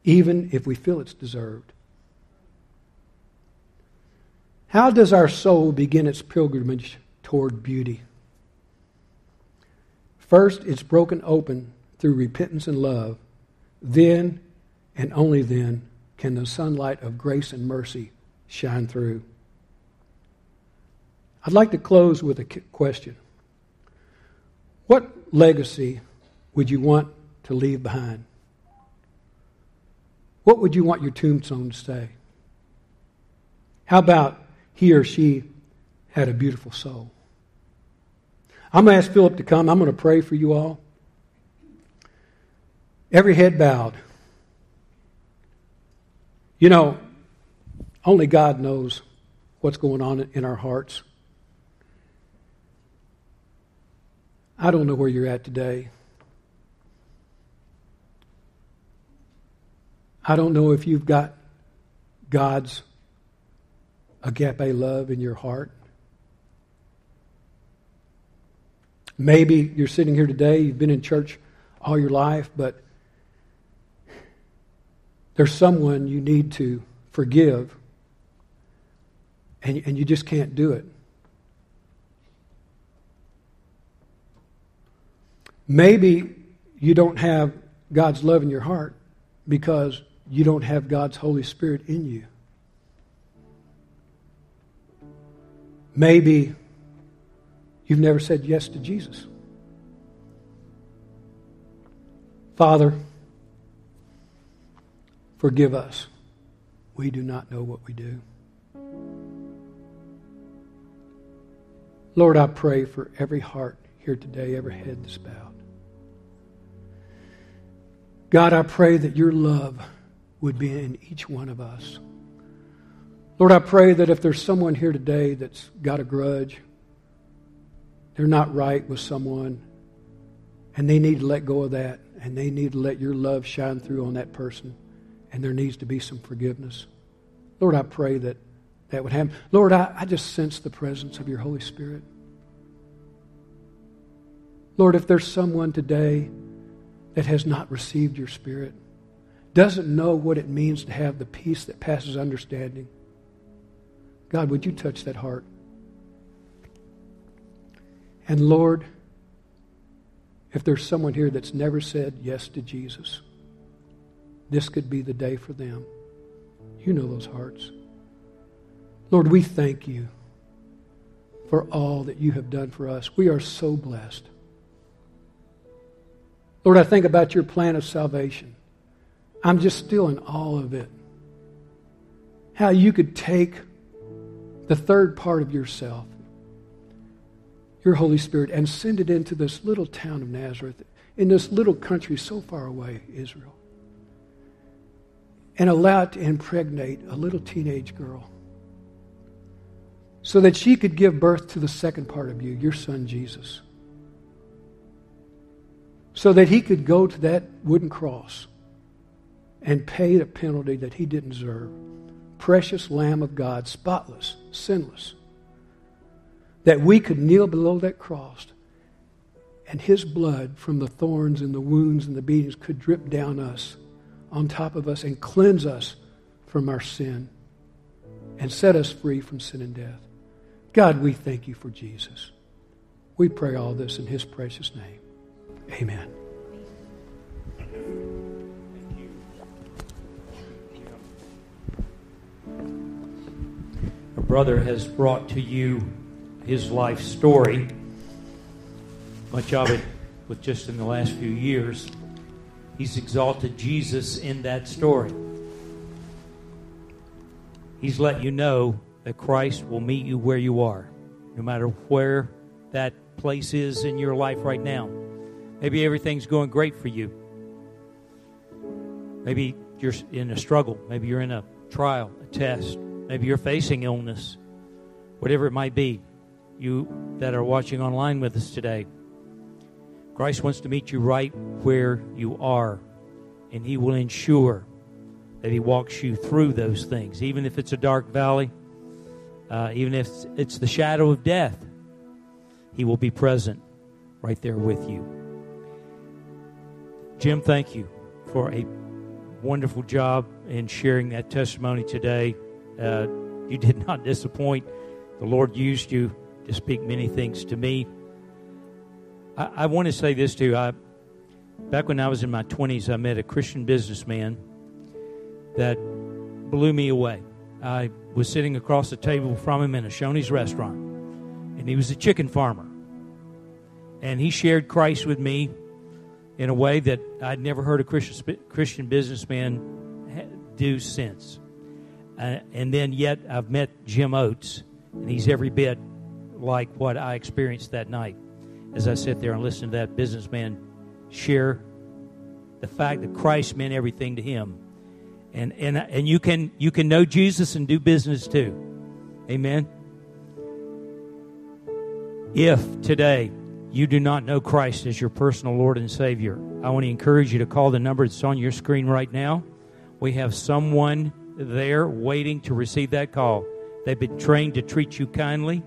even if we feel it's deserved. How does our soul begin its pilgrimage toward beauty? First, it's broken open through repentance and love. Then, and only then, can the sunlight of grace and mercy shine through. I'd like to close with a question. What legacy would you want to leave behind? What would you want your tombstone to say? How about he or she had a beautiful soul? I'm going to ask Philip to come. I'm going to pray for you all. Every head bowed. You know, only God knows what's going on in our hearts. I don't know where you're at today. I don't know if you've got God's agape love in your heart. Maybe you're sitting here today, you've been in church all your life, but there's someone you need to forgive and, and you just can't do it. Maybe you don't have God's love in your heart because you don't have God's Holy Spirit in you. Maybe you've never said yes to Jesus. Father, forgive us. We do not know what we do. Lord, I pray for every heart here today, every head that's bowed. God, I pray that your love would be in each one of us. Lord, I pray that if there's someone here today that's got a grudge, they're not right with someone, and they need to let go of that, and they need to let your love shine through on that person, and there needs to be some forgiveness. Lord, I pray that that would happen. Lord, I, I just sense the presence of your Holy Spirit. Lord, if there's someone today that has not received your Spirit, doesn't know what it means to have the peace that passes understanding, God, would you touch that heart? And Lord, if there's someone here that's never said yes to Jesus, this could be the day for them. You know those hearts. Lord, we thank you for all that you have done for us. We are so blessed. Lord, I think about your plan of salvation. I'm just still in awe of it. How you could take the third part of yourself, your Holy Spirit, and send it into this little town of Nazareth, in this little country so far away, Israel, and allow it to impregnate a little teenage girl so that she could give birth to the second part of you, your son Jesus. So that he could go to that wooden cross and paid a penalty that he didn't deserve. Precious Lamb of God, spotless, sinless. That we could kneel below that cross and his blood from the thorns and the wounds and the beatings could drip down us, on top of us, and cleanse us from our sin and set us free from sin and death. God, we thank you for Jesus. We pray all this in his precious name. Amen. Brother has brought to you his life story, much of it with just in the last few years. He's exalted Jesus in that story. He's let you know that Christ will meet you where you are, no matter where that place is in your life right now. Maybe everything's going great for you. Maybe you're in a struggle. Maybe you're in a trial, a test. Maybe you're facing illness. Whatever it might be, you that are watching online with us today, Christ wants to meet you right where you are, and He will ensure that He walks you through those things, even if it's a dark valley, uh, even if it's the shadow of death, He will be present right there with you. Jim, thank you for a wonderful job in sharing that testimony today. Uh, you did not disappoint. The Lord used you to speak many things to me. I, I want to say this too. I, back when I was in my 20s, I met a Christian businessman that blew me away. I was sitting across the table from him in a Shoney's restaurant, and he was a chicken farmer. And he shared Christ with me in a way that I'd never heard a Christian, Christian businessman do since. Uh, and then yet I've met Jim Oates, and he's every bit like what I experienced that night as I sit there and listen to that businessman share the fact that Christ meant everything to him and and and you can you can know Jesus and do business too. Amen. If today you do not know Christ as your personal Lord and Savior, I want to encourage you to call the number that's on your screen right now. We have someone there waiting to receive that call. They've been trained to treat you kindly,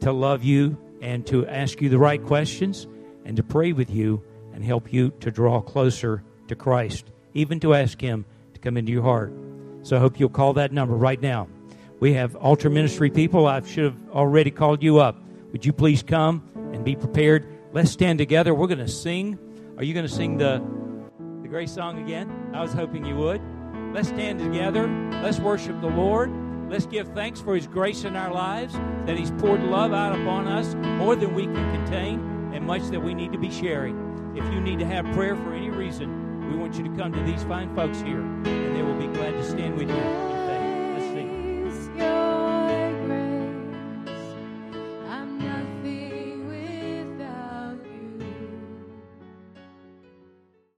to love you, and to ask you the right questions, and to pray with you and help you to draw closer to Christ, even to ask Him to come into your heart. So I hope you'll call that number right now. We have altar ministry people. I should have already called you up. Would you please come and be prepared? Let's stand together. We're going to sing. Are you going to sing the the grace song again? I was hoping you would. Let's stand together. Let's worship the Lord. Let's give thanks for His grace in our lives, that He's poured love out upon us more than we can contain, and much that we need to be sharing. If you need to have prayer for any reason, we want you to come to these fine folks here, and they will be glad to stand with you